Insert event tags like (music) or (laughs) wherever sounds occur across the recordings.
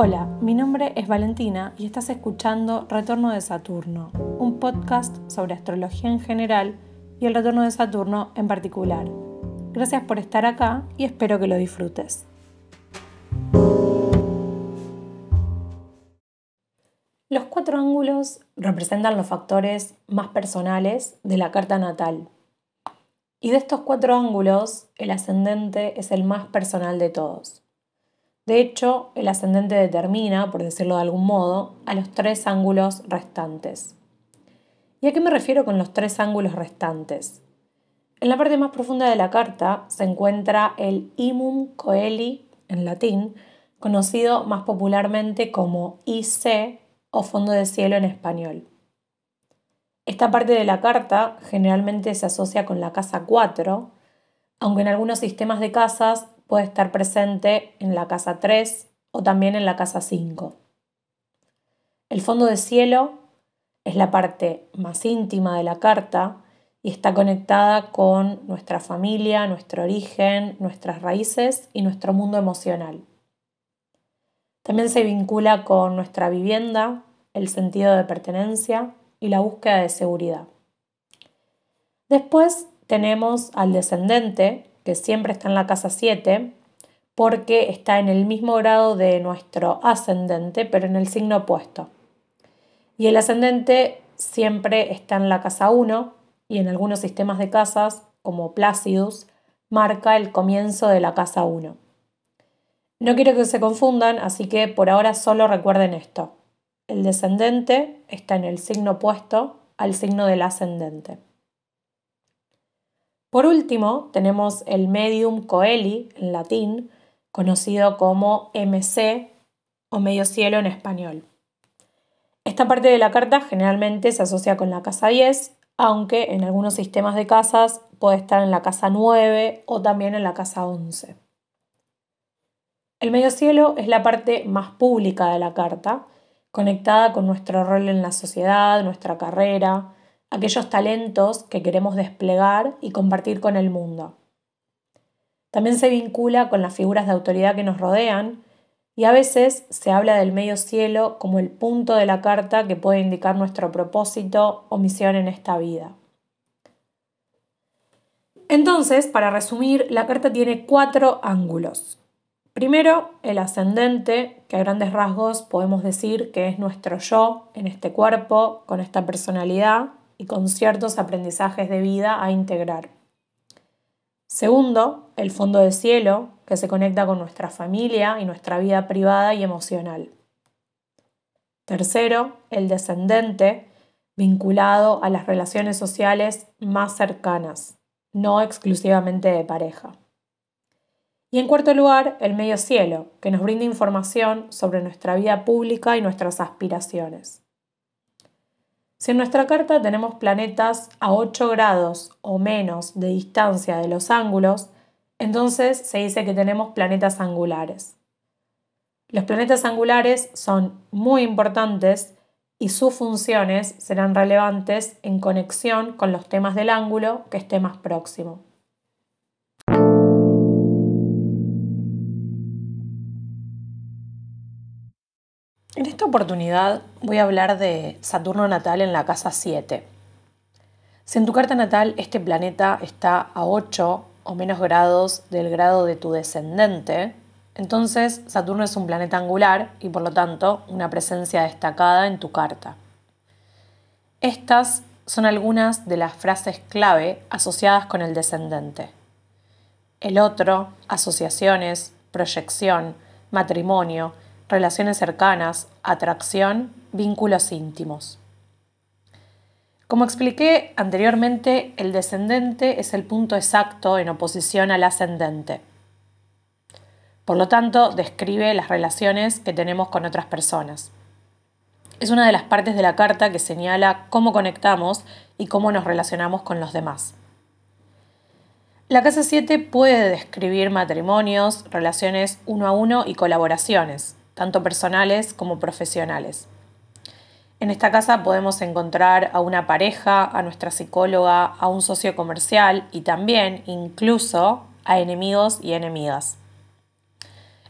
Hola, mi nombre es Valentina y estás escuchando Retorno de Saturno, un podcast sobre astrología en general y el retorno de Saturno en particular. Gracias por estar acá y espero que lo disfrutes. Los cuatro ángulos representan los factores más personales de la carta natal. Y de estos cuatro ángulos, el ascendente es el más personal de todos. De hecho, el ascendente determina, por decirlo de algún modo, a los tres ángulos restantes. ¿Y a qué me refiero con los tres ángulos restantes? En la parte más profunda de la carta se encuentra el imum coeli en latín, conocido más popularmente como IC o fondo de cielo en español. Esta parte de la carta generalmente se asocia con la casa 4, aunque en algunos sistemas de casas puede estar presente en la casa 3 o también en la casa 5. El fondo de cielo es la parte más íntima de la carta y está conectada con nuestra familia, nuestro origen, nuestras raíces y nuestro mundo emocional. También se vincula con nuestra vivienda, el sentido de pertenencia y la búsqueda de seguridad. Después tenemos al descendente, que siempre está en la casa 7, porque está en el mismo grado de nuestro ascendente, pero en el signo opuesto. Y el ascendente siempre está en la casa 1 y en algunos sistemas de casas, como Placidus, marca el comienzo de la casa 1. No quiero que se confundan, así que por ahora solo recuerden esto. El descendente está en el signo opuesto al signo del ascendente. Por último, tenemos el medium coeli en latín, conocido como MC o medio cielo en español. Esta parte de la carta generalmente se asocia con la casa 10, aunque en algunos sistemas de casas puede estar en la casa 9 o también en la casa 11. El medio cielo es la parte más pública de la carta, conectada con nuestro rol en la sociedad, nuestra carrera, aquellos talentos que queremos desplegar y compartir con el mundo. También se vincula con las figuras de autoridad que nos rodean y a veces se habla del medio cielo como el punto de la carta que puede indicar nuestro propósito o misión en esta vida. Entonces, para resumir, la carta tiene cuatro ángulos. Primero, el ascendente, que a grandes rasgos podemos decir que es nuestro yo en este cuerpo, con esta personalidad y con ciertos aprendizajes de vida a integrar. Segundo, el fondo de cielo, que se conecta con nuestra familia y nuestra vida privada y emocional. Tercero, el descendente, vinculado a las relaciones sociales más cercanas, no exclusivamente de pareja. Y en cuarto lugar, el medio cielo, que nos brinda información sobre nuestra vida pública y nuestras aspiraciones. Si en nuestra carta tenemos planetas a 8 grados o menos de distancia de los ángulos, entonces se dice que tenemos planetas angulares. Los planetas angulares son muy importantes y sus funciones serán relevantes en conexión con los temas del ángulo que esté más próximo. Esta oportunidad voy a hablar de Saturno natal en la casa 7. Si en tu carta natal este planeta está a 8 o menos grados del grado de tu descendente, entonces Saturno es un planeta angular y por lo tanto una presencia destacada en tu carta. Estas son algunas de las frases clave asociadas con el descendente. El otro, asociaciones, proyección, matrimonio, relaciones cercanas, atracción, vínculos íntimos. Como expliqué anteriormente, el descendente es el punto exacto en oposición al ascendente. Por lo tanto, describe las relaciones que tenemos con otras personas. Es una de las partes de la carta que señala cómo conectamos y cómo nos relacionamos con los demás. La casa 7 puede describir matrimonios, relaciones uno a uno y colaboraciones tanto personales como profesionales. En esta casa podemos encontrar a una pareja, a nuestra psicóloga, a un socio comercial y también, incluso, a enemigos y enemigas.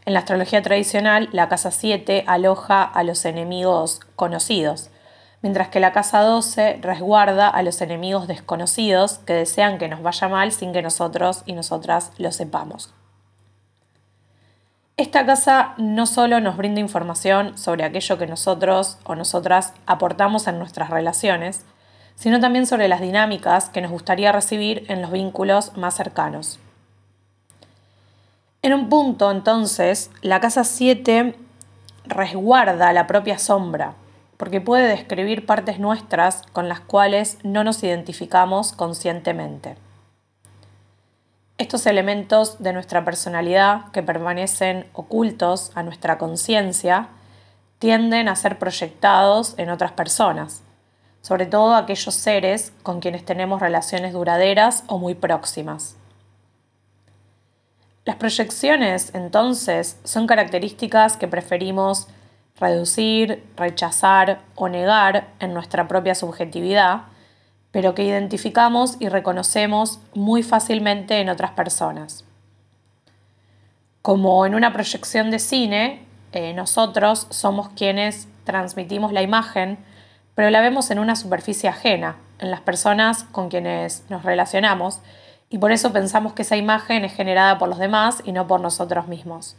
En la astrología tradicional, la casa 7 aloja a los enemigos conocidos, mientras que la casa 12 resguarda a los enemigos desconocidos que desean que nos vaya mal sin que nosotros y nosotras lo sepamos. Esta casa no solo nos brinda información sobre aquello que nosotros o nosotras aportamos en nuestras relaciones, sino también sobre las dinámicas que nos gustaría recibir en los vínculos más cercanos. En un punto, entonces, la casa 7 resguarda la propia sombra, porque puede describir partes nuestras con las cuales no nos identificamos conscientemente. Estos elementos de nuestra personalidad que permanecen ocultos a nuestra conciencia tienden a ser proyectados en otras personas, sobre todo aquellos seres con quienes tenemos relaciones duraderas o muy próximas. Las proyecciones, entonces, son características que preferimos reducir, rechazar o negar en nuestra propia subjetividad, pero que identificamos y reconocemos muy fácilmente en otras personas. Como en una proyección de cine, eh, nosotros somos quienes transmitimos la imagen, pero la vemos en una superficie ajena, en las personas con quienes nos relacionamos, y por eso pensamos que esa imagen es generada por los demás y no por nosotros mismos.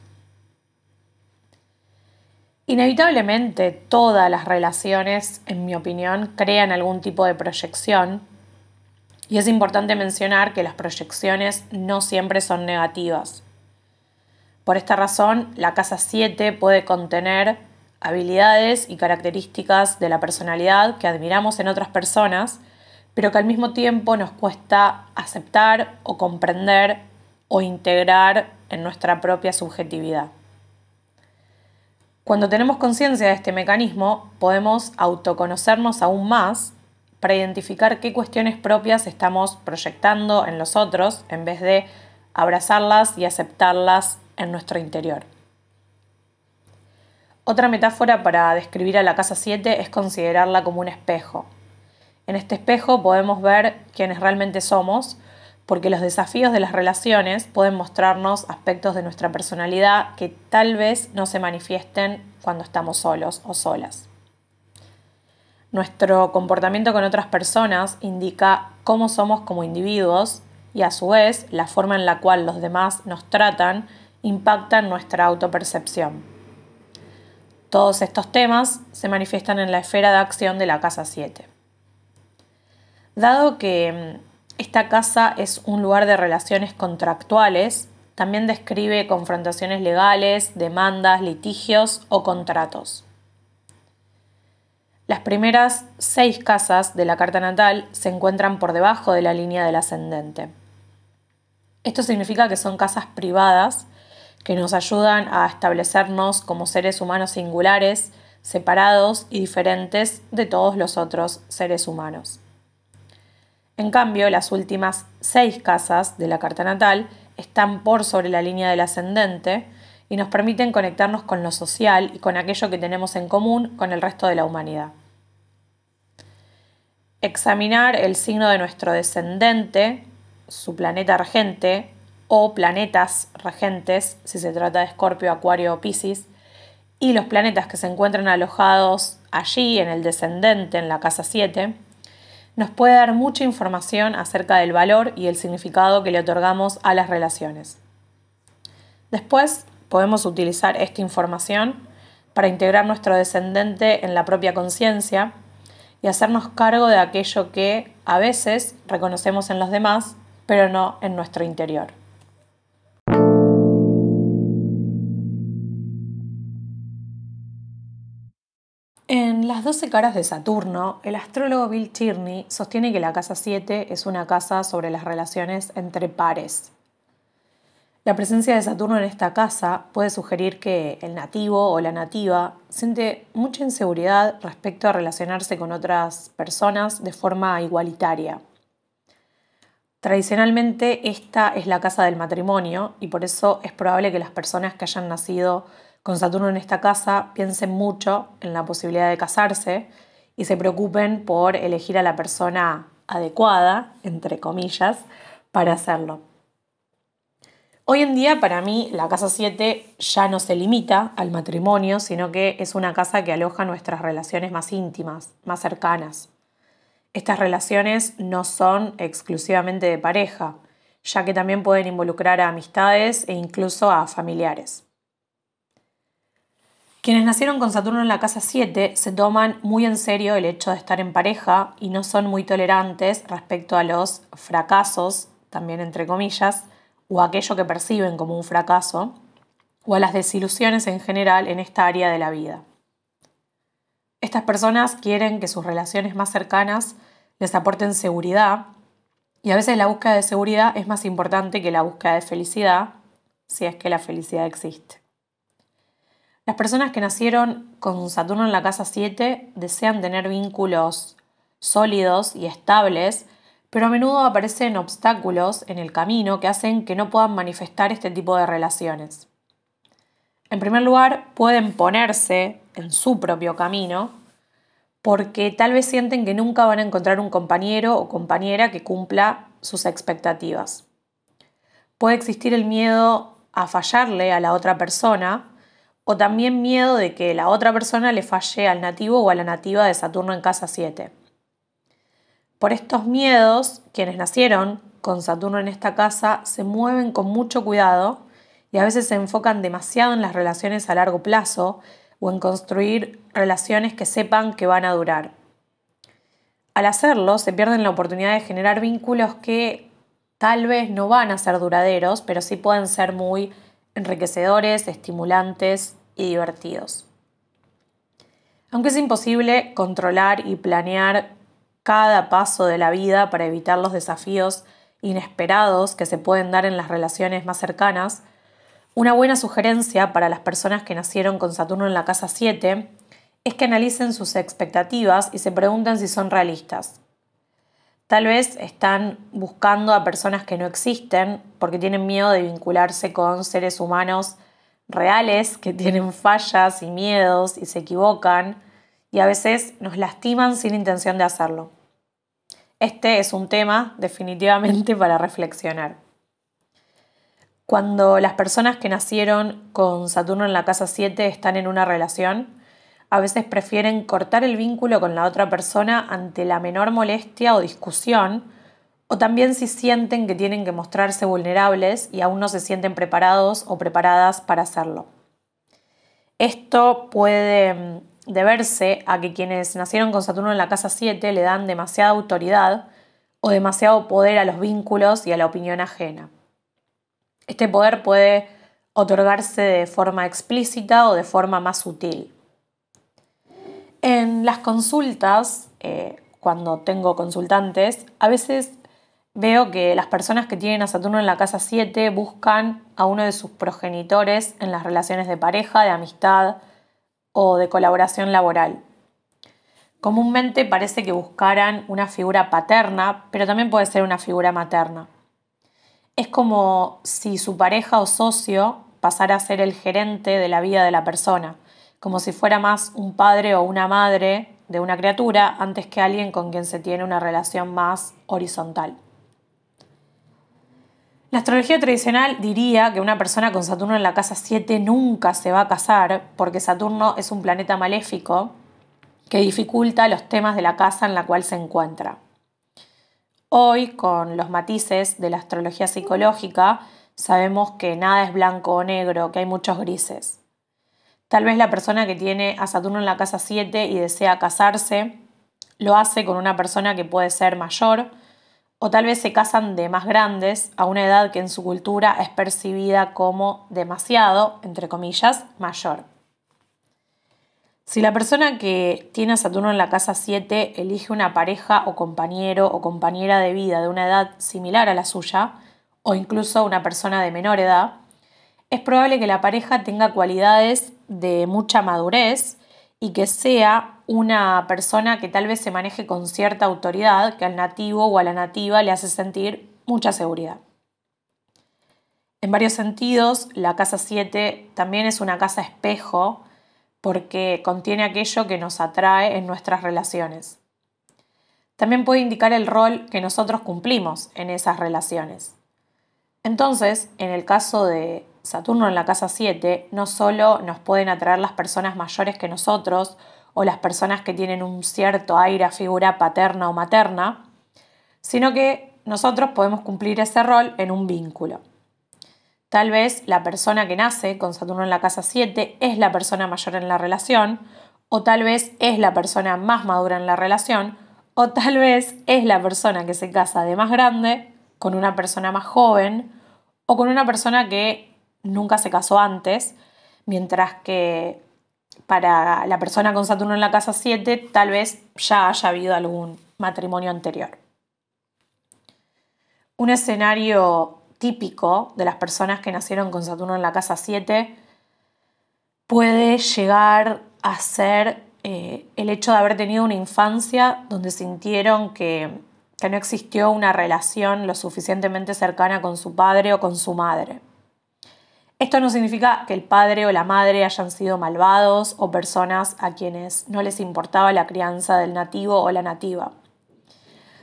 Inevitablemente todas las relaciones, en mi opinión, crean algún tipo de proyección y es importante mencionar que las proyecciones no siempre son negativas. Por esta razón, la casa 7 puede contener habilidades y características de la personalidad que admiramos en otras personas pero que al mismo tiempo nos cuesta aceptar o comprender o integrar en nuestra propia subjetividad. Cuando tenemos conciencia de este mecanismo, podemos autoconocernos aún más para identificar qué cuestiones propias estamos proyectando en los otros en vez de abrazarlas y aceptarlas en nuestro interior. Otra metáfora para describir a la casa 7 es considerarla como un espejo. En este espejo podemos ver quiénes realmente somos, porque los desafíos de las relaciones pueden mostrarnos aspectos de nuestra personalidad que tal vez no se manifiesten cuando estamos solos o solas. Nuestro comportamiento con otras personas indica cómo somos como individuos y a su vez la forma en la cual los demás nos tratan impacta en nuestra autopercepción. Todos estos temas se manifiestan en la esfera de acción de la casa 7. Dado que mm, esta casa es un lugar de relaciones contractuales, también describe confrontaciones legales, demandas, litigios o contratos. Las primeras seis casas de la carta natal se encuentran por debajo de la línea del ascendente. Esto significa que son casas privadas que nos ayudan a establecernos como seres humanos singulares, separados y diferentes de todos los otros seres humanos. En cambio, las últimas seis casas de la carta natal están por sobre la línea del ascendente y nos permiten conectarnos con lo social y con aquello que tenemos en común con el resto de la humanidad. Examinar el signo de nuestro descendente, su planeta regente o planetas regentes, si se trata de Escorpio, Acuario o Piscis, y los planetas que se encuentran alojados allí en el descendente, en la casa 7, nos puede dar mucha información acerca del valor y el significado que le otorgamos a las relaciones. Después podemos utilizar esta información para integrar nuestro descendente en la propia conciencia y hacernos cargo de aquello que a veces reconocemos en los demás, pero no en nuestro interior. En las 12 caras de Saturno, el astrólogo Bill Tierney sostiene que la casa 7 es una casa sobre las relaciones entre pares. La presencia de Saturno en esta casa puede sugerir que el nativo o la nativa siente mucha inseguridad respecto a relacionarse con otras personas de forma igualitaria. Tradicionalmente esta es la casa del matrimonio y por eso es probable que las personas que hayan nacido con Saturno en esta casa piensen mucho en la posibilidad de casarse y se preocupen por elegir a la persona adecuada, entre comillas, para hacerlo. Hoy en día para mí la casa 7 ya no se limita al matrimonio, sino que es una casa que aloja nuestras relaciones más íntimas, más cercanas. Estas relaciones no son exclusivamente de pareja, ya que también pueden involucrar a amistades e incluso a familiares. Quienes nacieron con Saturno en la casa 7 se toman muy en serio el hecho de estar en pareja y no son muy tolerantes respecto a los fracasos, también entre comillas, o aquello que perciben como un fracaso, o a las desilusiones en general en esta área de la vida. Estas personas quieren que sus relaciones más cercanas les aporten seguridad y a veces la búsqueda de seguridad es más importante que la búsqueda de felicidad, si es que la felicidad existe. Las personas que nacieron con Saturno en la casa 7 desean tener vínculos sólidos y estables pero a menudo aparecen obstáculos en el camino que hacen que no puedan manifestar este tipo de relaciones. En primer lugar, pueden ponerse en su propio camino porque tal vez sienten que nunca van a encontrar un compañero o compañera que cumpla sus expectativas. Puede existir el miedo a fallarle a la otra persona o también miedo de que la otra persona le falle al nativo o a la nativa de Saturno en casa 7. Por estos miedos, quienes nacieron con Saturno en esta casa se mueven con mucho cuidado y a veces se enfocan demasiado en las relaciones a largo plazo o en construir relaciones que sepan que van a durar. Al hacerlo, se pierden la oportunidad de generar vínculos que tal vez no van a ser duraderos, pero sí pueden ser muy enriquecedores, estimulantes y divertidos. Aunque es imposible controlar y planear cada paso de la vida para evitar los desafíos inesperados que se pueden dar en las relaciones más cercanas, una buena sugerencia para las personas que nacieron con Saturno en la casa 7 es que analicen sus expectativas y se pregunten si son realistas. Tal vez están buscando a personas que no existen porque tienen miedo de vincularse con seres humanos reales que tienen fallas y miedos y se equivocan y a veces nos lastiman sin intención de hacerlo. Este es un tema definitivamente para reflexionar. Cuando las personas que nacieron con Saturno en la casa 7 están en una relación, a veces prefieren cortar el vínculo con la otra persona ante la menor molestia o discusión, o también si sienten que tienen que mostrarse vulnerables y aún no se sienten preparados o preparadas para hacerlo. Esto puede mm, deberse a que quienes nacieron con Saturno en la casa 7 le dan demasiada autoridad o demasiado poder a los vínculos y a la opinión ajena. Este poder puede otorgarse de forma explícita o de forma más sutil. En las consultas, eh, cuando tengo consultantes, a veces veo que las personas que tienen a Saturno en la casa 7 buscan a uno de sus progenitores en las relaciones de pareja, de amistad, o de colaboración laboral. Comúnmente parece que buscaran una figura paterna, pero también puede ser una figura materna. Es como si su pareja o socio pasara a ser el gerente de la vida de la persona, como si fuera más un padre o una madre de una criatura antes que alguien con quien se tiene una relación más horizontal. La astrología tradicional diría que una persona con Saturno en la casa 7 nunca se va a casar porque Saturno es un planeta maléfico que dificulta los temas de la casa en la cual se encuentra. Hoy, con los matices de la astrología psicológica, sabemos que nada es blanco o negro, que hay muchos grises. Tal vez la persona que tiene a Saturno en la casa 7 y desea casarse, lo hace con una persona que puede ser mayor, o tal vez se casan de más grandes a una edad que en su cultura es percibida como demasiado, entre comillas, mayor. Si la persona que tiene a Saturno en la casa 7 elige una pareja o compañero o compañera de vida de una edad similar a la suya, o incluso una persona de menor edad, es probable que la pareja tenga cualidades de mucha madurez y que sea una persona que tal vez se maneje con cierta autoridad, que al nativo o a la nativa le hace sentir mucha seguridad. En varios sentidos, la casa 7 también es una casa espejo porque contiene aquello que nos atrae en nuestras relaciones. También puede indicar el rol que nosotros cumplimos en esas relaciones. Entonces, en el caso de Saturno en la casa 7, no solo nos pueden atraer las personas mayores que nosotros o las personas que tienen un cierto aire a figura paterna o materna, sino que nosotros podemos cumplir ese rol en un vínculo. Tal vez la persona que nace con Saturno en la casa 7 es la persona mayor en la relación, o tal vez es la persona más madura en la relación, o tal vez es la persona que se casa de más grande con una persona más joven, o con una persona que nunca se casó antes, mientras que para la persona con Saturno en la casa 7 tal vez ya haya habido algún matrimonio anterior. Un escenario típico de las personas que nacieron con Saturno en la casa 7 puede llegar a ser eh, el hecho de haber tenido una infancia donde sintieron que, que no existió una relación lo suficientemente cercana con su padre o con su madre. Esto no significa que el padre o la madre hayan sido malvados o personas a quienes no les importaba la crianza del nativo o la nativa.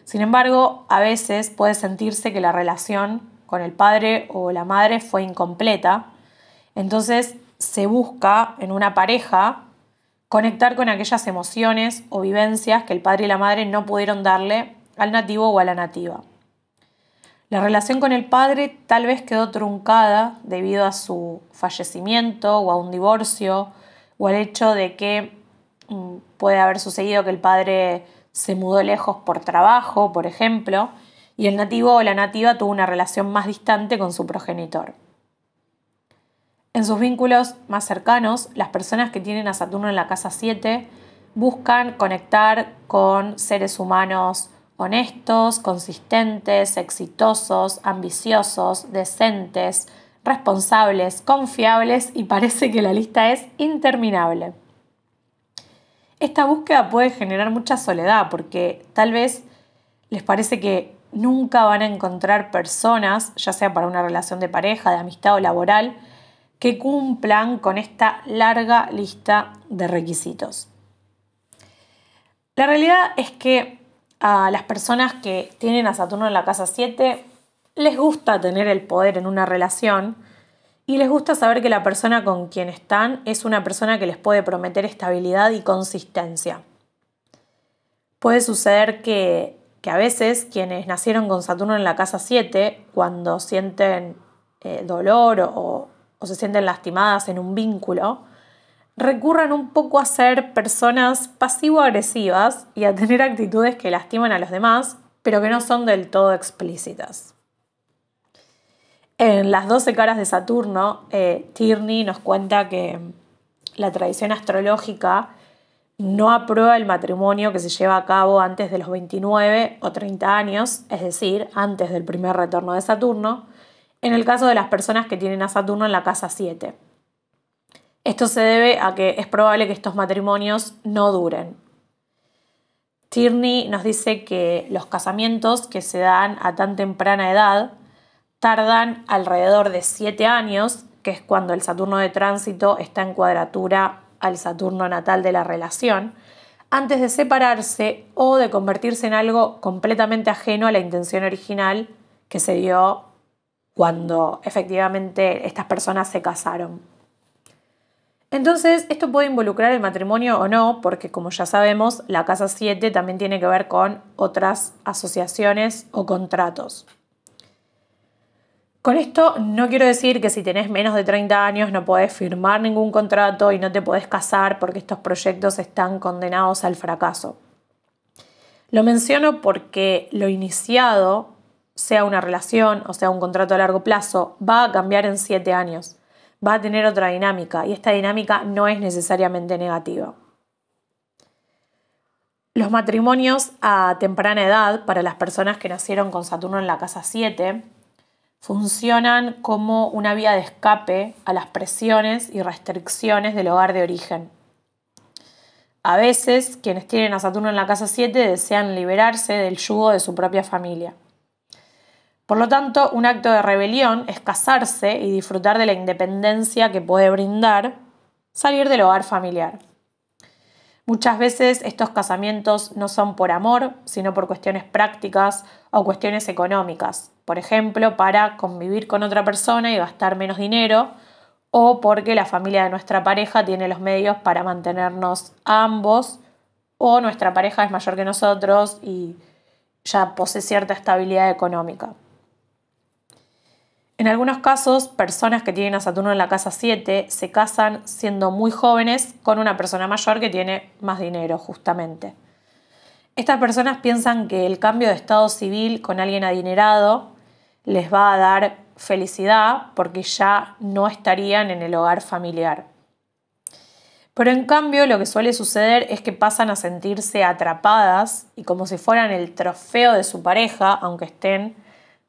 Sin embargo, a veces puede sentirse que la relación con el padre o la madre fue incompleta, entonces se busca en una pareja conectar con aquellas emociones o vivencias que el padre y la madre no pudieron darle al nativo o a la nativa. La relación con el padre tal vez quedó truncada debido a su fallecimiento o a un divorcio o al hecho de que mm, puede haber sucedido que el padre se mudó lejos por trabajo, por ejemplo, y el nativo o la nativa tuvo una relación más distante con su progenitor. En sus vínculos más cercanos, las personas que tienen a Saturno en la casa 7 buscan conectar con seres humanos honestos, consistentes, exitosos, ambiciosos, decentes, responsables, confiables y parece que la lista es interminable. Esta búsqueda puede generar mucha soledad porque tal vez les parece que nunca van a encontrar personas, ya sea para una relación de pareja, de amistad o laboral, que cumplan con esta larga lista de requisitos. La realidad es que a las personas que tienen a Saturno en la casa 7 les gusta tener el poder en una relación y les gusta saber que la persona con quien están es una persona que les puede prometer estabilidad y consistencia. Puede suceder que que a veces quienes nacieron con Saturno en la casa 7, cuando sienten eh, dolor o, o se sienten lastimadas en un vínculo, recurran un poco a ser personas pasivo-agresivas y a tener actitudes que lastiman a los demás, pero que no son del todo explícitas. En las 12 caras de Saturno, eh, Tierney nos cuenta que la tradición astrológica no aprueba el matrimonio que se lleva a cabo antes de los 29 o 30 años, es decir, antes del primer retorno de Saturno, en el caso de las personas que tienen a Saturno en la casa 7. Esto se debe a que es probable que estos matrimonios no duren. Tierney nos dice que los casamientos que se dan a tan temprana edad tardan alrededor de 7 años, que es cuando el Saturno de tránsito está en cuadratura al Saturno natal de la relación, antes de separarse o de convertirse en algo completamente ajeno a la intención original que se dio cuando efectivamente estas personas se casaron. Entonces, esto puede involucrar el matrimonio o no, porque como ya sabemos, la casa 7 también tiene que ver con otras asociaciones o contratos. Con esto no quiero decir que si tenés menos de 30 años no podés firmar ningún contrato y no te podés casar porque estos proyectos están condenados al fracaso. Lo menciono porque lo iniciado, sea una relación o sea un contrato a largo plazo, va a cambiar en 7 años, va a tener otra dinámica y esta dinámica no es necesariamente negativa. Los matrimonios a temprana edad para las personas que nacieron con Saturno en la casa 7 funcionan como una vía de escape a las presiones y restricciones del hogar de origen. A veces, quienes tienen a Saturno en la casa 7 desean liberarse del yugo de su propia familia. Por lo tanto, un acto de rebelión es casarse y disfrutar de la independencia que puede brindar salir del hogar familiar. Muchas veces estos casamientos no son por amor, sino por cuestiones prácticas o cuestiones económicas, por ejemplo, para convivir con otra persona y gastar menos dinero, o porque la familia de nuestra pareja tiene los medios para mantenernos ambos, o nuestra pareja es mayor que nosotros y ya posee cierta estabilidad económica. En algunos casos, personas que tienen a Saturno en la casa 7 se casan siendo muy jóvenes con una persona mayor que tiene más dinero, justamente. Estas personas piensan que el cambio de estado civil con alguien adinerado les va a dar felicidad porque ya no estarían en el hogar familiar. Pero en cambio lo que suele suceder es que pasan a sentirse atrapadas y como si fueran el trofeo de su pareja, aunque estén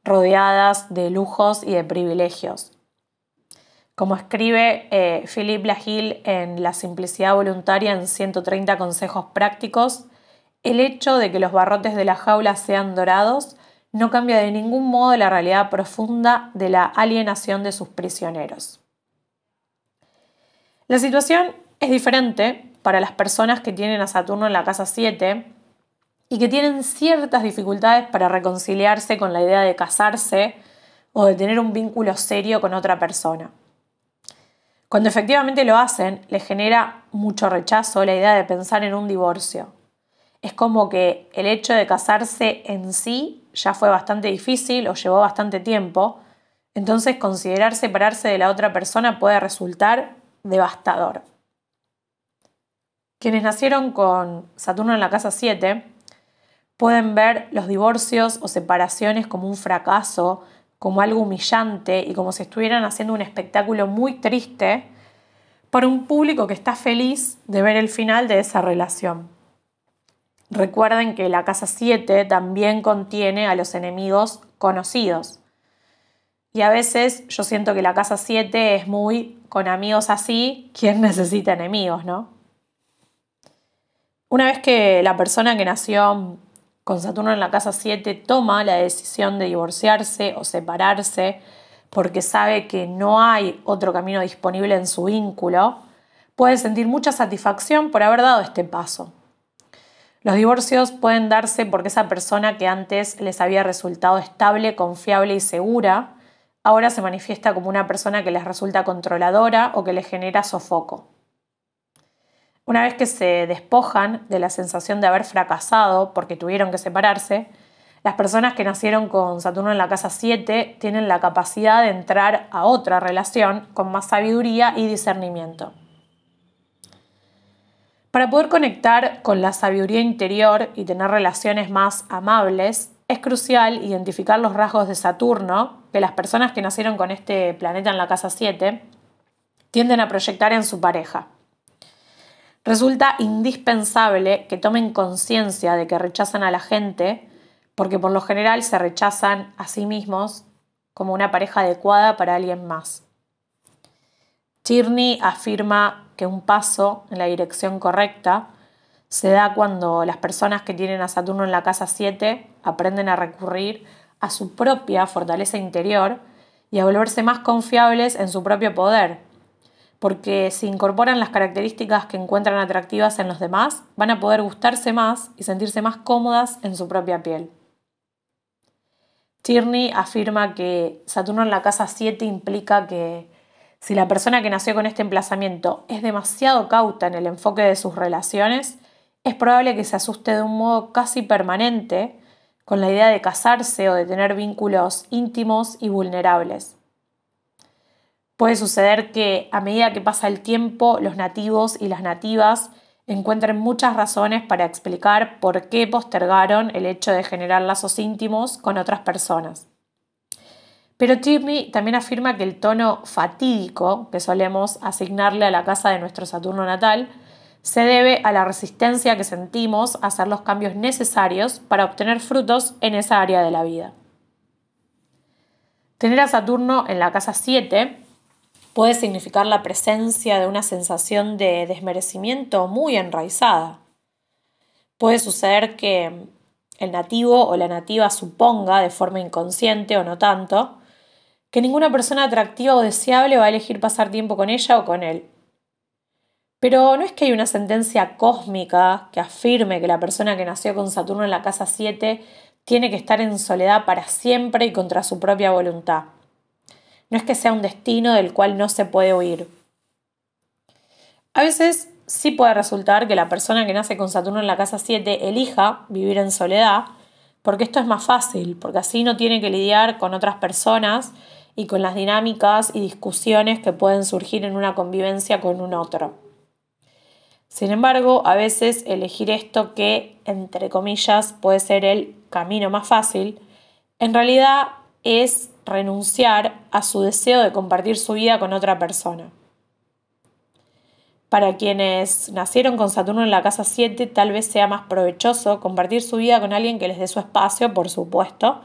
rodeadas de lujos y de privilegios. Como escribe eh, Philippe Lahill en La simplicidad voluntaria en 130 consejos prácticos, el hecho de que los barrotes de la jaula sean dorados no cambia de ningún modo la realidad profunda de la alienación de sus prisioneros. La situación es diferente para las personas que tienen a Saturno en la casa 7 y que tienen ciertas dificultades para reconciliarse con la idea de casarse o de tener un vínculo serio con otra persona. Cuando efectivamente lo hacen, les genera mucho rechazo la idea de pensar en un divorcio. Es como que el hecho de casarse en sí ya fue bastante difícil o llevó bastante tiempo, entonces considerar separarse de la otra persona puede resultar devastador. Quienes nacieron con Saturno en la casa 7 pueden ver los divorcios o separaciones como un fracaso, como algo humillante y como si estuvieran haciendo un espectáculo muy triste para un público que está feliz de ver el final de esa relación. Recuerden que la casa 7 también contiene a los enemigos conocidos. Y a veces yo siento que la casa 7 es muy con amigos así, ¿quién (laughs) necesita enemigos, no? Una vez que la persona que nació con Saturno en la casa 7 toma la decisión de divorciarse o separarse porque sabe que no hay otro camino disponible en su vínculo, puede sentir mucha satisfacción por haber dado este paso. Los divorcios pueden darse porque esa persona que antes les había resultado estable, confiable y segura, ahora se manifiesta como una persona que les resulta controladora o que les genera sofoco. Una vez que se despojan de la sensación de haber fracasado porque tuvieron que separarse, las personas que nacieron con Saturno en la casa 7 tienen la capacidad de entrar a otra relación con más sabiduría y discernimiento. Para poder conectar con la sabiduría interior y tener relaciones más amables, es crucial identificar los rasgos de Saturno que las personas que nacieron con este planeta en la casa 7 tienden a proyectar en su pareja. Resulta indispensable que tomen conciencia de que rechazan a la gente, porque por lo general se rechazan a sí mismos como una pareja adecuada para alguien más. Tierney afirma que un paso en la dirección correcta se da cuando las personas que tienen a Saturno en la casa 7 aprenden a recurrir a su propia fortaleza interior y a volverse más confiables en su propio poder, porque si incorporan las características que encuentran atractivas en los demás, van a poder gustarse más y sentirse más cómodas en su propia piel. Tierney afirma que Saturno en la casa 7 implica que si la persona que nació con este emplazamiento es demasiado cauta en el enfoque de sus relaciones, es probable que se asuste de un modo casi permanente con la idea de casarse o de tener vínculos íntimos y vulnerables. Puede suceder que a medida que pasa el tiempo, los nativos y las nativas encuentren muchas razones para explicar por qué postergaron el hecho de generar lazos íntimos con otras personas. Pero Tierney también afirma que el tono fatídico que solemos asignarle a la casa de nuestro Saturno natal se debe a la resistencia que sentimos a hacer los cambios necesarios para obtener frutos en esa área de la vida. Tener a Saturno en la casa 7 puede significar la presencia de una sensación de desmerecimiento muy enraizada. Puede suceder que el nativo o la nativa suponga, de forma inconsciente o no tanto, que ninguna persona atractiva o deseable va a elegir pasar tiempo con ella o con él. Pero no es que hay una sentencia cósmica que afirme que la persona que nació con Saturno en la casa 7 tiene que estar en soledad para siempre y contra su propia voluntad. No es que sea un destino del cual no se puede huir. A veces sí puede resultar que la persona que nace con Saturno en la casa 7 elija vivir en soledad, porque esto es más fácil, porque así no tiene que lidiar con otras personas y con las dinámicas y discusiones que pueden surgir en una convivencia con un otro. Sin embargo, a veces elegir esto que, entre comillas, puede ser el camino más fácil, en realidad es renunciar a su deseo de compartir su vida con otra persona. Para quienes nacieron con Saturno en la casa 7, tal vez sea más provechoso compartir su vida con alguien que les dé su espacio, por supuesto,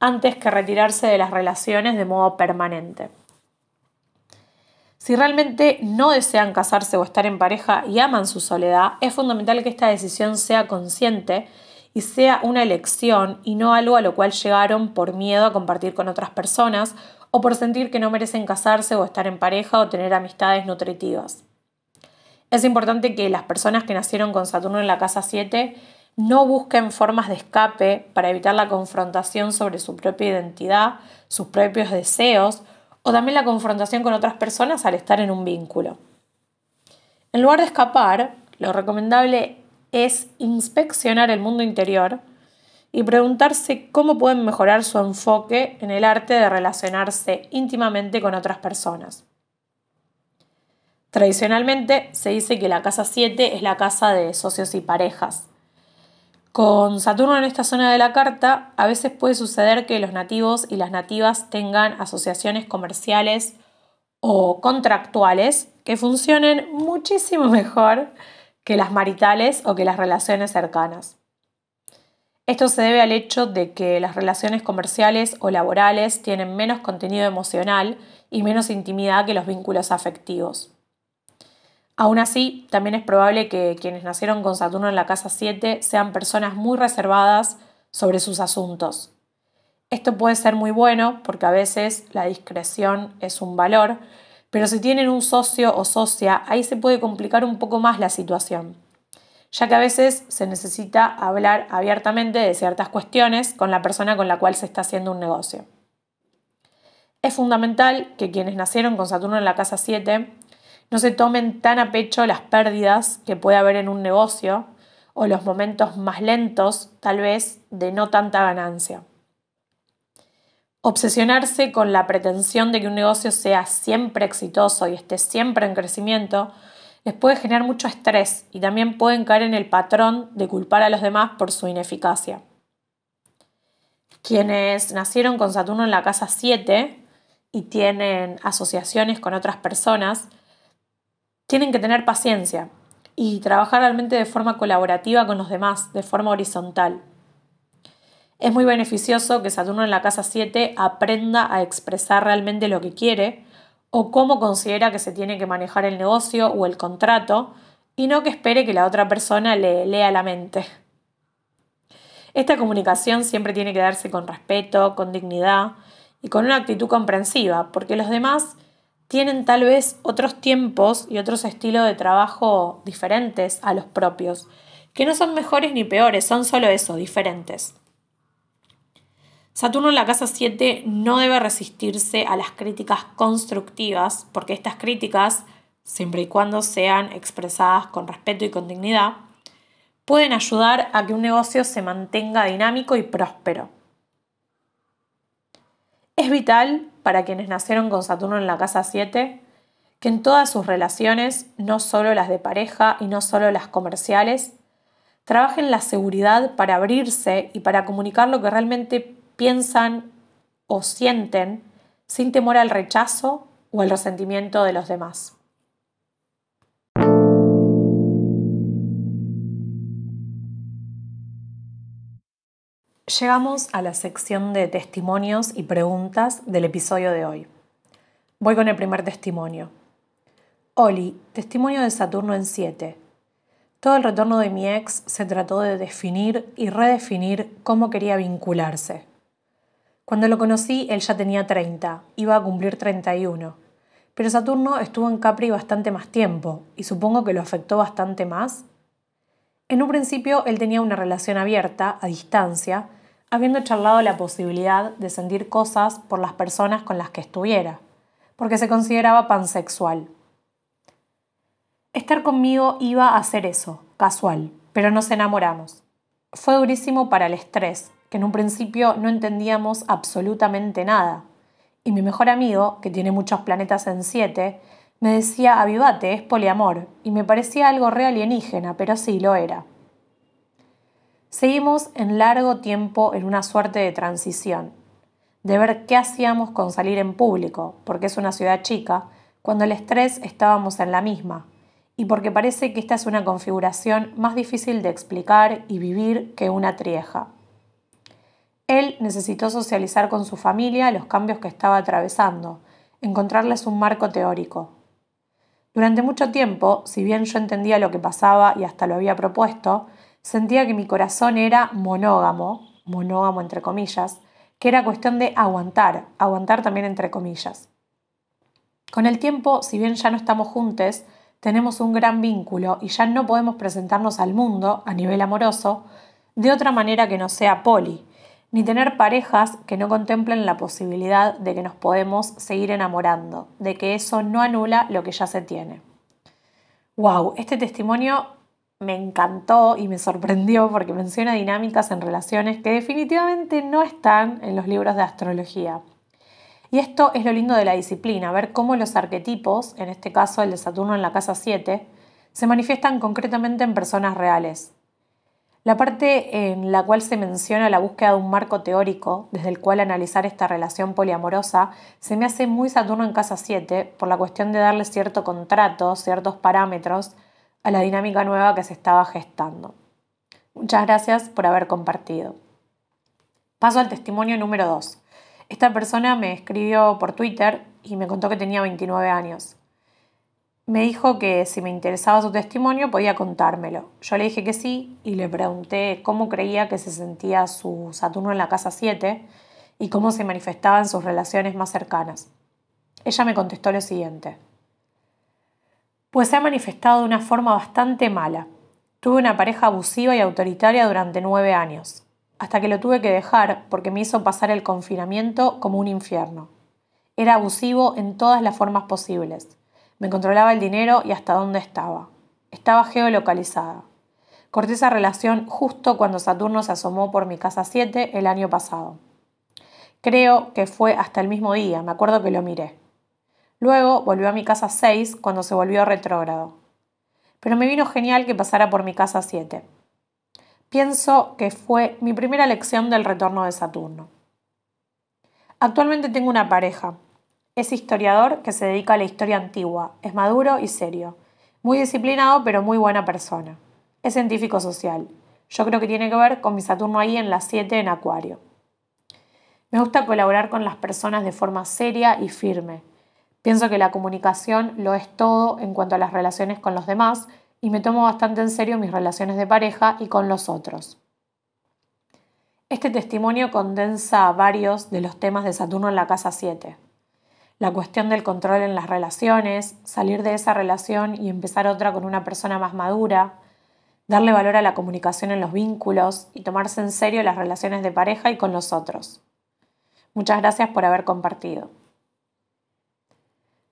antes que retirarse de las relaciones de modo permanente. Si realmente no desean casarse o estar en pareja y aman su soledad, es fundamental que esta decisión sea consciente y sea una elección y no algo a lo cual llegaron por miedo a compartir con otras personas o por sentir que no merecen casarse o estar en pareja o tener amistades nutritivas. Es importante que las personas que nacieron con Saturno en la casa 7 no busquen formas de escape para evitar la confrontación sobre su propia identidad, sus propios deseos o también la confrontación con otras personas al estar en un vínculo. En lugar de escapar, lo recomendable es inspeccionar el mundo interior y preguntarse cómo pueden mejorar su enfoque en el arte de relacionarse íntimamente con otras personas. Tradicionalmente se dice que la casa 7 es la casa de socios y parejas, con Saturno en esta zona de la carta, a veces puede suceder que los nativos y las nativas tengan asociaciones comerciales o contractuales que funcionen muchísimo (laughs) mejor que las maritales o que las relaciones cercanas. Esto se debe al hecho de que las relaciones comerciales o laborales tienen menos contenido emocional y menos intimidad que los vínculos afectivos. Aún así, también es probable que quienes nacieron con Saturno en la casa 7 sean personas muy reservadas sobre sus asuntos. Esto puede ser muy bueno porque a veces la discreción es un valor, pero si tienen un socio o socia, ahí se puede complicar un poco más la situación, ya que a veces se necesita hablar abiertamente de ciertas cuestiones con la persona con la cual se está haciendo un negocio. Es fundamental que quienes nacieron con Saturno en la casa 7 no se tomen tan a pecho las pérdidas que puede haber en un negocio o los momentos más lentos, tal vez, de no tanta ganancia. Obsesionarse con la pretensión de que un negocio sea siempre exitoso y esté siempre en crecimiento les puede generar mucho estrés y también pueden caer en el patrón de culpar a los demás por su ineficacia. Quienes nacieron con Saturno en la casa 7 y tienen asociaciones con otras personas, tienen que tener paciencia y trabajar realmente de forma colaborativa con los demás, de forma horizontal. Es muy beneficioso que Saturno en la casa 7 aprenda a expresar realmente lo que quiere o cómo considera que se tiene que manejar el negocio o el contrato y no que espere que la otra persona le lea la mente. Esta comunicación siempre tiene que darse con respeto, con dignidad y con una actitud comprensiva, porque los demás tienen tal vez otros tiempos y otros estilos de trabajo diferentes a los propios, que no son mejores ni peores, son solo eso, diferentes. Saturno en la casa 7 no debe resistirse a las críticas constructivas, porque estas críticas, siempre y cuando sean expresadas con respeto y con dignidad, pueden ayudar a que un negocio se mantenga dinámico y próspero. Es vital para quienes nacieron con Saturno en la casa 7 que en todas sus relaciones, no solo las de pareja y no solo las comerciales, trabajen la seguridad para abrirse y para comunicar lo que realmente piensan o sienten sin temor al rechazo o al resentimiento de los demás. Llegamos a la sección de testimonios y preguntas del episodio de hoy. Voy con el primer testimonio. Oli, testimonio de Saturno en 7. Todo el retorno de mi ex se trató de definir y redefinir cómo quería vincularse. Cuando lo conocí, él ya tenía 30, iba a cumplir 31. Pero Saturno estuvo en Capri bastante más tiempo, y supongo que lo afectó bastante más. En un principio, él tenía una relación abierta, a distancia, habiendo charlado la posibilidad de sentir cosas por las personas con las que estuviera, porque se consideraba pansexual. Estar conmigo iba a ser eso, casual, pero nos enamoramos. Fue durísimo para el estrés, que en un principio no entendíamos absolutamente nada. Y mi mejor amigo, que tiene muchos planetas en siete, me decía, avivate, es poliamor, y me parecía algo re alienígena, pero sí lo era. Seguimos en largo tiempo en una suerte de transición, de ver qué hacíamos con salir en público, porque es una ciudad chica, cuando el estrés estábamos en la misma, y porque parece que esta es una configuración más difícil de explicar y vivir que una trieja. Él necesitó socializar con su familia los cambios que estaba atravesando, encontrarles un marco teórico. Durante mucho tiempo, si bien yo entendía lo que pasaba y hasta lo había propuesto, sentía que mi corazón era monógamo, monógamo entre comillas, que era cuestión de aguantar, aguantar también entre comillas. Con el tiempo, si bien ya no estamos juntos, tenemos un gran vínculo y ya no podemos presentarnos al mundo, a nivel amoroso, de otra manera que no sea poli, ni tener parejas que no contemplen la posibilidad de que nos podemos seguir enamorando, de que eso no anula lo que ya se tiene. ¡Wow! Este testimonio me encantó y me sorprendió porque menciona dinámicas en relaciones que definitivamente no están en los libros de astrología. Y esto es lo lindo de la disciplina, ver cómo los arquetipos, en este caso el de Saturno en la casa 7, se manifiestan concretamente en personas reales. La parte en la cual se menciona la búsqueda de un marco teórico desde el cual analizar esta relación poliamorosa se me hace muy Saturno en casa 7 por la cuestión de darle cierto contrato, ciertos parámetros a la dinámica nueva que se estaba gestando. Muchas gracias por haber compartido. Paso al testimonio número 2. Esta persona me escribió por Twitter y me contó que tenía 29 años. Me dijo que si me interesaba su testimonio podía contármelo. Yo le dije que sí y le pregunté cómo creía que se sentía su Saturno en la casa 7 y cómo se manifestaba en sus relaciones más cercanas. Ella me contestó lo siguiente. Pues se ha manifestado de una forma bastante mala. Tuve una pareja abusiva y autoritaria durante nueve años hasta que lo tuve que dejar porque me hizo pasar el confinamiento como un infierno. Era abusivo en todas las formas posibles. Me controlaba el dinero y hasta dónde estaba. Estaba geolocalizada. Corté esa relación justo cuando Saturno se asomó por mi casa 7 el año pasado. Creo que fue hasta el mismo día, me acuerdo que lo miré. Luego volvió a mi casa 6 cuando se volvió retrógrado. Pero me vino genial que pasara por mi casa 7 pienso que fue mi primera lección del retorno de Saturno. Actualmente tengo una pareja. Es historiador que se dedica a la historia antigua, es maduro y serio, muy disciplinado pero muy buena persona. Es científico social. Yo creo que tiene que ver con mi Saturno ahí en las 7 en Acuario. Me gusta colaborar con las personas de forma seria y firme. Pienso que la comunicación lo es todo en cuanto a las relaciones con los demás y me tomo bastante en serio mis relaciones de pareja y con los otros. Este testimonio condensa varios de los temas de Saturno en la casa 7. La cuestión del control en las relaciones, salir de esa relación y empezar otra con una persona más madura, darle valor a la comunicación en los vínculos y tomarse en serio las relaciones de pareja y con los otros. Muchas gracias por haber compartido.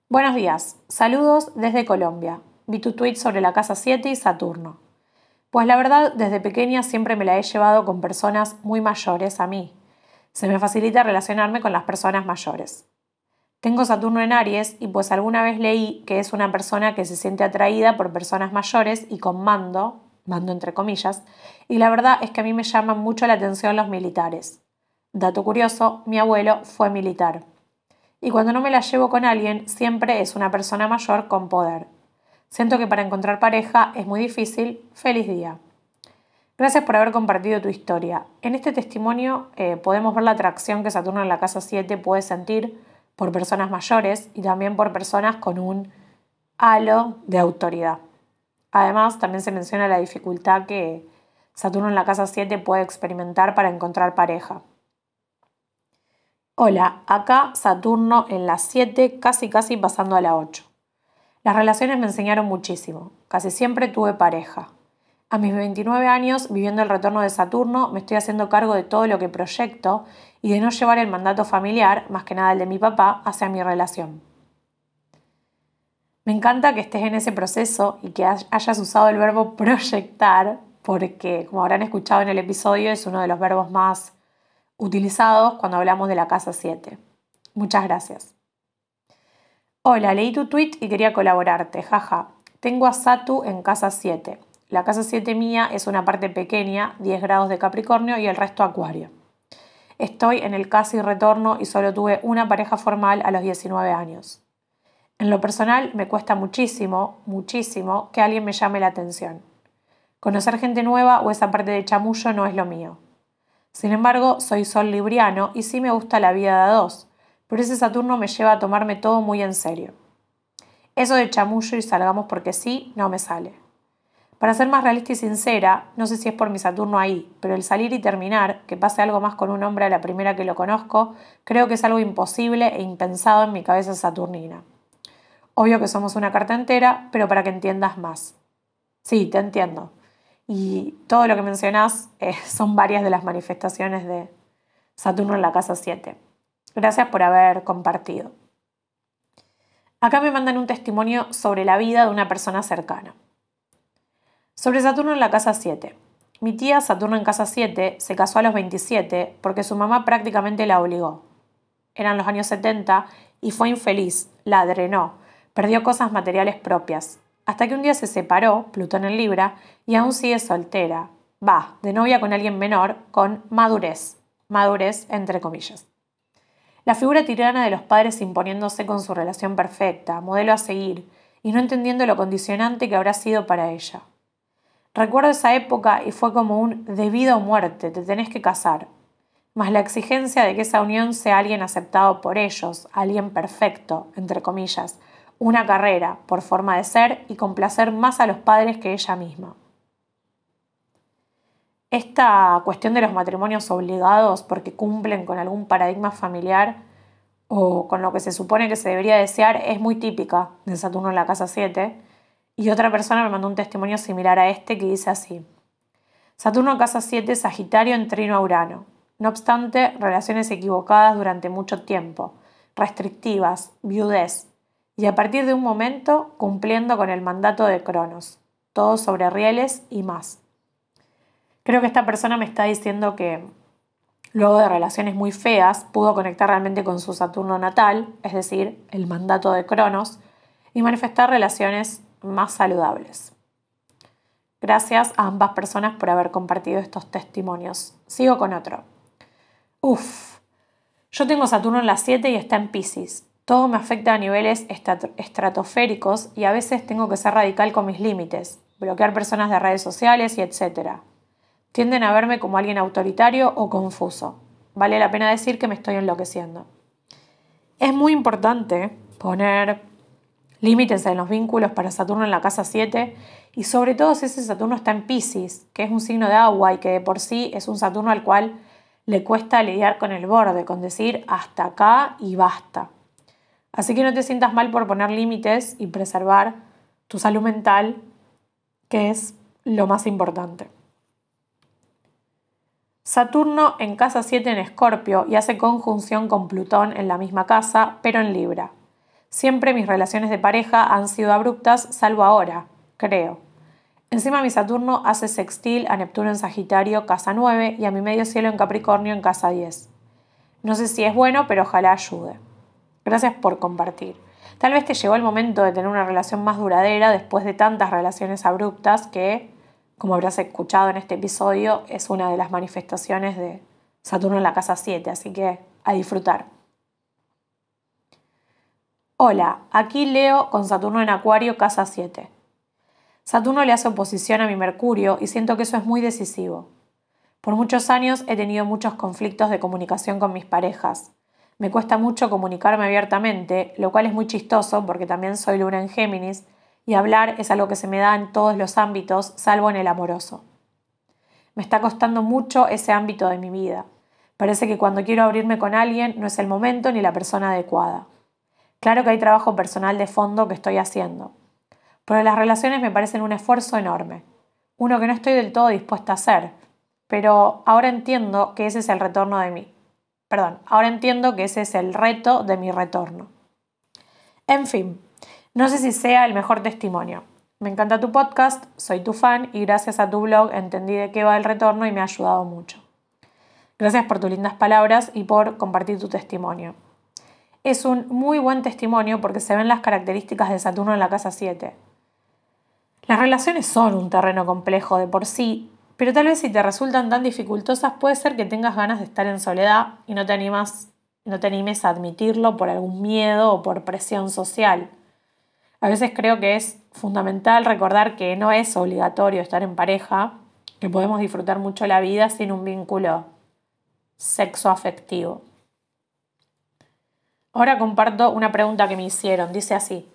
Buenos días, saludos desde Colombia vi tu tweet sobre la casa 7 y Saturno. Pues la verdad, desde pequeña siempre me la he llevado con personas muy mayores a mí. Se me facilita relacionarme con las personas mayores. Tengo Saturno en Aries y pues alguna vez leí que es una persona que se siente atraída por personas mayores y con mando, mando entre comillas, y la verdad es que a mí me llaman mucho la atención los militares. Dato curioso, mi abuelo fue militar. Y cuando no me la llevo con alguien, siempre es una persona mayor con poder. Siento que para encontrar pareja es muy difícil. Feliz día. Gracias por haber compartido tu historia. En este testimonio eh, podemos ver la atracción que Saturno en la casa 7 puede sentir por personas mayores y también por personas con un halo de autoridad. Además, también se menciona la dificultad que Saturno en la casa 7 puede experimentar para encontrar pareja. Hola, acá Saturno en la 7, casi casi pasando a la 8. Las relaciones me enseñaron muchísimo. Casi siempre tuve pareja. A mis 29 años, viviendo el retorno de Saturno, me estoy haciendo cargo de todo lo que proyecto y de no llevar el mandato familiar, más que nada el de mi papá, hacia mi relación. Me encanta que estés en ese proceso y que hayas usado el verbo proyectar, porque como habrán escuchado en el episodio, es uno de los verbos más utilizados cuando hablamos de la casa 7. Muchas gracias. Hola, leí tu tweet y quería colaborarte, jaja. Tengo a Satu en casa 7. La casa 7 mía es una parte pequeña, 10 grados de Capricornio y el resto Acuario. Estoy en el casi retorno y solo tuve una pareja formal a los 19 años. En lo personal me cuesta muchísimo, muchísimo que alguien me llame la atención. Conocer gente nueva o esa parte de chamullo no es lo mío. Sin embargo, soy sol libriano y sí me gusta la vida de a dos, pero ese Saturno me lleva a tomarme todo muy en serio. Eso de chamullo y salgamos porque sí, no me sale. Para ser más realista y sincera, no sé si es por mi Saturno ahí, pero el salir y terminar, que pase algo más con un hombre a la primera que lo conozco, creo que es algo imposible e impensado en mi cabeza saturnina. Obvio que somos una carta entera, pero para que entiendas más. Sí, te entiendo. Y todo lo que mencionas eh, (laughs) son varias de las manifestaciones de Saturno en la casa 7. Gracias por haber compartido. Acá me mandan un testimonio sobre la vida de una persona cercana. Sobre Saturno en la casa 7. Mi tía Saturno en casa 7 se casó a los 27 porque su mamá prácticamente la obligó. Eran los años 70 y fue infeliz, la drenó, perdió cosas materiales propias, hasta que un día se separó, Plutón en Libra, y aún sigue soltera. Va, de novia con alguien menor, con madurez. Madurez entre comillas. La figura tirana de los padres imponiéndose con su relación perfecta, modelo a seguir, y no entendiendo lo condicionante que habrá sido para ella. Recuerdo esa época y fue como un debido muerte, te tenés que casar. Más la exigencia de que esa unión sea alguien aceptado por ellos, alguien perfecto, entre comillas, una carrera, por forma de ser y complacer más a los padres que ella misma. Esta cuestión de los matrimonios obligados porque cumplen con algún paradigma familiar o con lo que se supone que se debería desear es muy típica de Saturno en la casa 7 y otra persona me mandó un testimonio similar a este que dice así. Saturno casa 7, Sagitario en trino a Urano. No obstante, relaciones equivocadas durante mucho tiempo, restrictivas, viudez, y a partir de un momento cumpliendo con el mandato de Cronos, todo sobre rieles y más. Creo que esta persona me está diciendo que luego de relaciones muy feas pudo conectar realmente con su Saturno natal, es decir, el mandato de Cronos, y manifestar relaciones más saludables. Gracias a ambas personas por haber compartido estos testimonios. Sigo con otro. Uf, yo tengo Saturno en la 7 y está en Pisces. Todo me afecta a niveles estratosféricos y a veces tengo que ser radical con mis límites, bloquear personas de redes sociales y etc. Tienden a verme como alguien autoritario o confuso. Vale la pena decir que me estoy enloqueciendo. Es muy importante poner límites en los vínculos para Saturno en la casa 7 y sobre todo si ese Saturno está en Pisces, que es un signo de agua y que de por sí es un Saturno al cual le cuesta lidiar con el borde, con decir hasta acá y basta. Así que no te sientas mal por poner límites y preservar tu salud mental, que es lo más importante. Saturno en casa 7 en Escorpio y hace conjunción con Plutón en la misma casa, pero en Libra. Siempre mis relaciones de pareja han sido abruptas, salvo ahora, creo. Encima mi Saturno hace sextil a Neptuno en Sagitario, casa 9, y a mi medio cielo en Capricornio en casa 10. No sé si es bueno, pero ojalá ayude. Gracias por compartir. Tal vez te llegó el momento de tener una relación más duradera después de tantas relaciones abruptas que, como habrás escuchado en este episodio, es una de las manifestaciones de Saturno en la casa 7, así que a disfrutar. Hola, aquí Leo con Saturno en Acuario, casa 7. Saturno le hace oposición a mi Mercurio y siento que eso es muy decisivo. Por muchos años he tenido muchos conflictos de comunicación con mis parejas. Me cuesta mucho comunicarme abiertamente, lo cual es muy chistoso porque también soy luna en Géminis y hablar es algo que se me da en todos los ámbitos, salvo en el amoroso. Me está costando mucho ese ámbito de mi vida. Parece que cuando quiero abrirme con alguien no es el momento ni la persona adecuada. Claro que hay trabajo personal de fondo que estoy haciendo, pero las relaciones me parecen un esfuerzo enorme. uno que no estoy del todo dispuesta a hacer, pero ahora entiendo que ese es el retorno de mí. Perdón, ahora entiendo que ese es el reto de mi retorno. En fin, no sé si sea el mejor testimonio. Me encanta tu podcast, soy tu fan y gracias a tu blog entendí de qué va el retorno y me ha ayudado mucho. Gracias por tus lindas palabras y por compartir tu testimonio. Es un muy buen testimonio porque se ven las características de Saturno en la casa 7. Las relaciones son un terreno complejo de por sí, pero tal vez si te resultan tan dificultosas puede ser que tengas ganas de estar en soledad y no te animas, no te animes a admitirlo por algún miedo o por presión social. A veces creo que es fundamental recordar que no es obligatorio estar en pareja, que podemos disfrutar mucho la vida sin un vínculo sexo afectivo. Ahora comparto una pregunta que me hicieron. Dice así.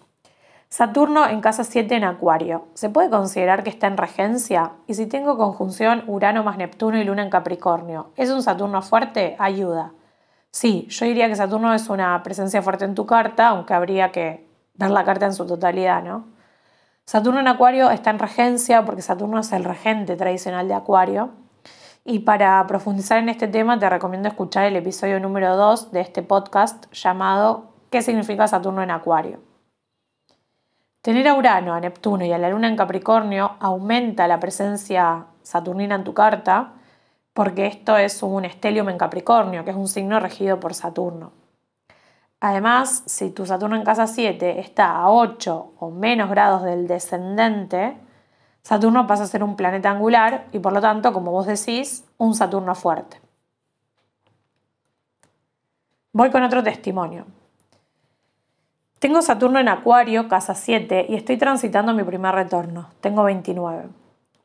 Saturno en casa 7 en Acuario. ¿Se puede considerar que está en regencia? Y si tengo conjunción Urano más Neptuno y Luna en Capricornio, ¿es un Saturno fuerte? Ayuda. Sí, yo diría que Saturno es una presencia fuerte en tu carta, aunque habría que ver la carta en su totalidad, ¿no? Saturno en Acuario está en regencia porque Saturno es el regente tradicional de Acuario. Y para profundizar en este tema te recomiendo escuchar el episodio número 2 de este podcast llamado ¿Qué significa Saturno en Acuario? Tener a Urano, a Neptuno y a la Luna en Capricornio aumenta la presencia saturnina en tu carta porque esto es un estelium en Capricornio, que es un signo regido por Saturno. Además, si tu Saturno en casa 7 está a 8 o menos grados del descendente, Saturno pasa a ser un planeta angular y por lo tanto, como vos decís, un Saturno fuerte. Voy con otro testimonio. Tengo Saturno en Acuario, casa 7, y estoy transitando mi primer retorno. Tengo 29.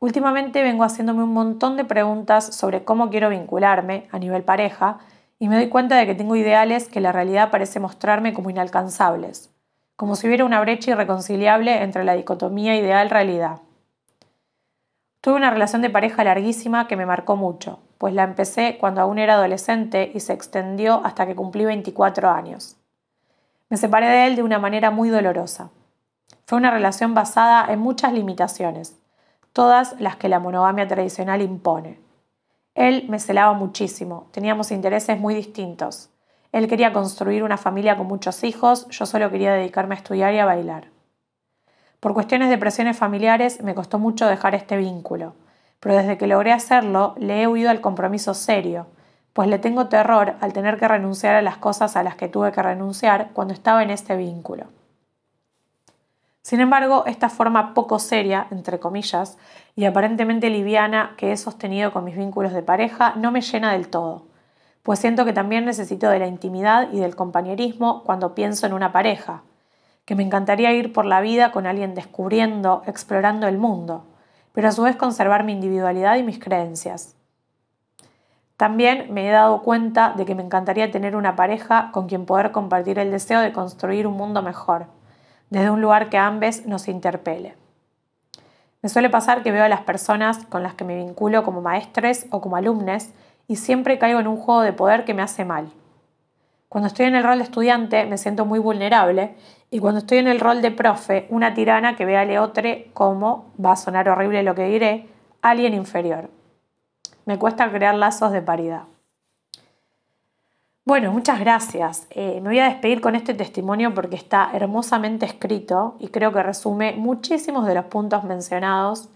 Últimamente vengo haciéndome un montón de preguntas sobre cómo quiero vincularme a nivel pareja y me doy cuenta de que tengo ideales que la realidad parece mostrarme como inalcanzables, como si hubiera una brecha irreconciliable entre la dicotomía ideal-realidad. Tuve una relación de pareja larguísima que me marcó mucho, pues la empecé cuando aún era adolescente y se extendió hasta que cumplí 24 años. Me separé de él de una manera muy dolorosa. Fue una relación basada en muchas limitaciones, todas las que la monogamia tradicional impone. Él me celaba muchísimo, teníamos intereses muy distintos. Él quería construir una familia con muchos hijos, yo solo quería dedicarme a estudiar y a bailar. Por cuestiones de presiones familiares me costó mucho dejar este vínculo, pero desde que logré hacerlo le he huido al compromiso serio, pues le tengo terror al tener que renunciar a las cosas a las que tuve que renunciar cuando estaba en este vínculo. Sin embargo, esta forma poco seria, entre comillas, y aparentemente liviana que he sostenido con mis vínculos de pareja no me llena del todo, pues siento que también necesito de la intimidad y del compañerismo cuando pienso en una pareja, que me encantaría ir por la vida con alguien descubriendo, explorando el mundo, pero a su vez conservar mi individualidad y mis creencias. También me he dado cuenta de que me encantaría tener una pareja con quien poder compartir el deseo de construir un mundo mejor, desde un lugar que a ambos nos interpele. Me suele pasar que veo a las personas con las que me vinculo como maestres o como alumnes y siempre caigo en un juego de poder que me hace mal. Cuando estoy en el rol de estudiante me siento muy vulnerable y cuando estoy en el rol de profe, una tirana que ve a Leotre como, va a sonar horrible lo que diré, alguien inferior. Me cuesta crear lazos de paridad. Bueno, muchas gracias. Eh, me voy a despedir con este testimonio porque está hermosamente escrito y creo que resume muchísimos de los puntos mencionados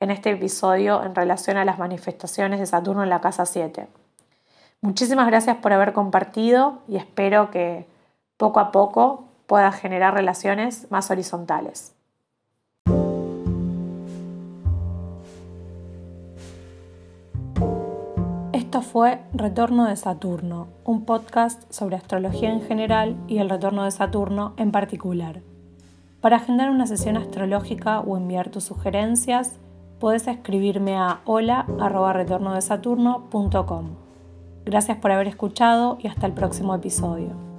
en este episodio en relación a las manifestaciones de Saturno en la casa 7. Muchísimas gracias por haber compartido y espero que poco a poco pueda generar relaciones más horizontales. Esto fue Retorno de Saturno, un podcast sobre astrología en general y el retorno de Saturno en particular. Para agendar una sesión astrológica o enviar tus sugerencias, puedes escribirme a hola.retornodesaturno.com. Gracias por haber escuchado y hasta el próximo episodio.